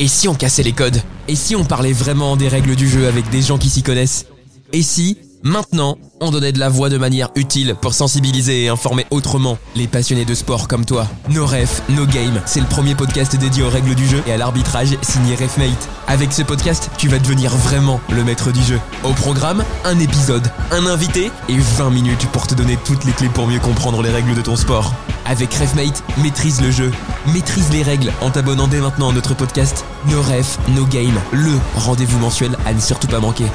Et si on cassait les codes Et si on parlait vraiment des règles du jeu avec des gens qui s'y connaissent Et si, maintenant, on donnait de la voix de manière utile pour sensibiliser et informer autrement les passionnés de sport comme toi No Ref, No Game, c'est le premier podcast dédié aux règles du jeu et à l'arbitrage signé Refmate. Avec ce podcast, tu vas devenir vraiment le maître du jeu. Au programme, un épisode, un invité et 20 minutes pour te donner toutes les clés pour mieux comprendre les règles de ton sport. Avec Refmate, maîtrise le jeu, maîtrise les règles en t'abonnant dès maintenant à notre podcast No Ref, No Game, le rendez-vous mensuel à ne surtout pas manquer.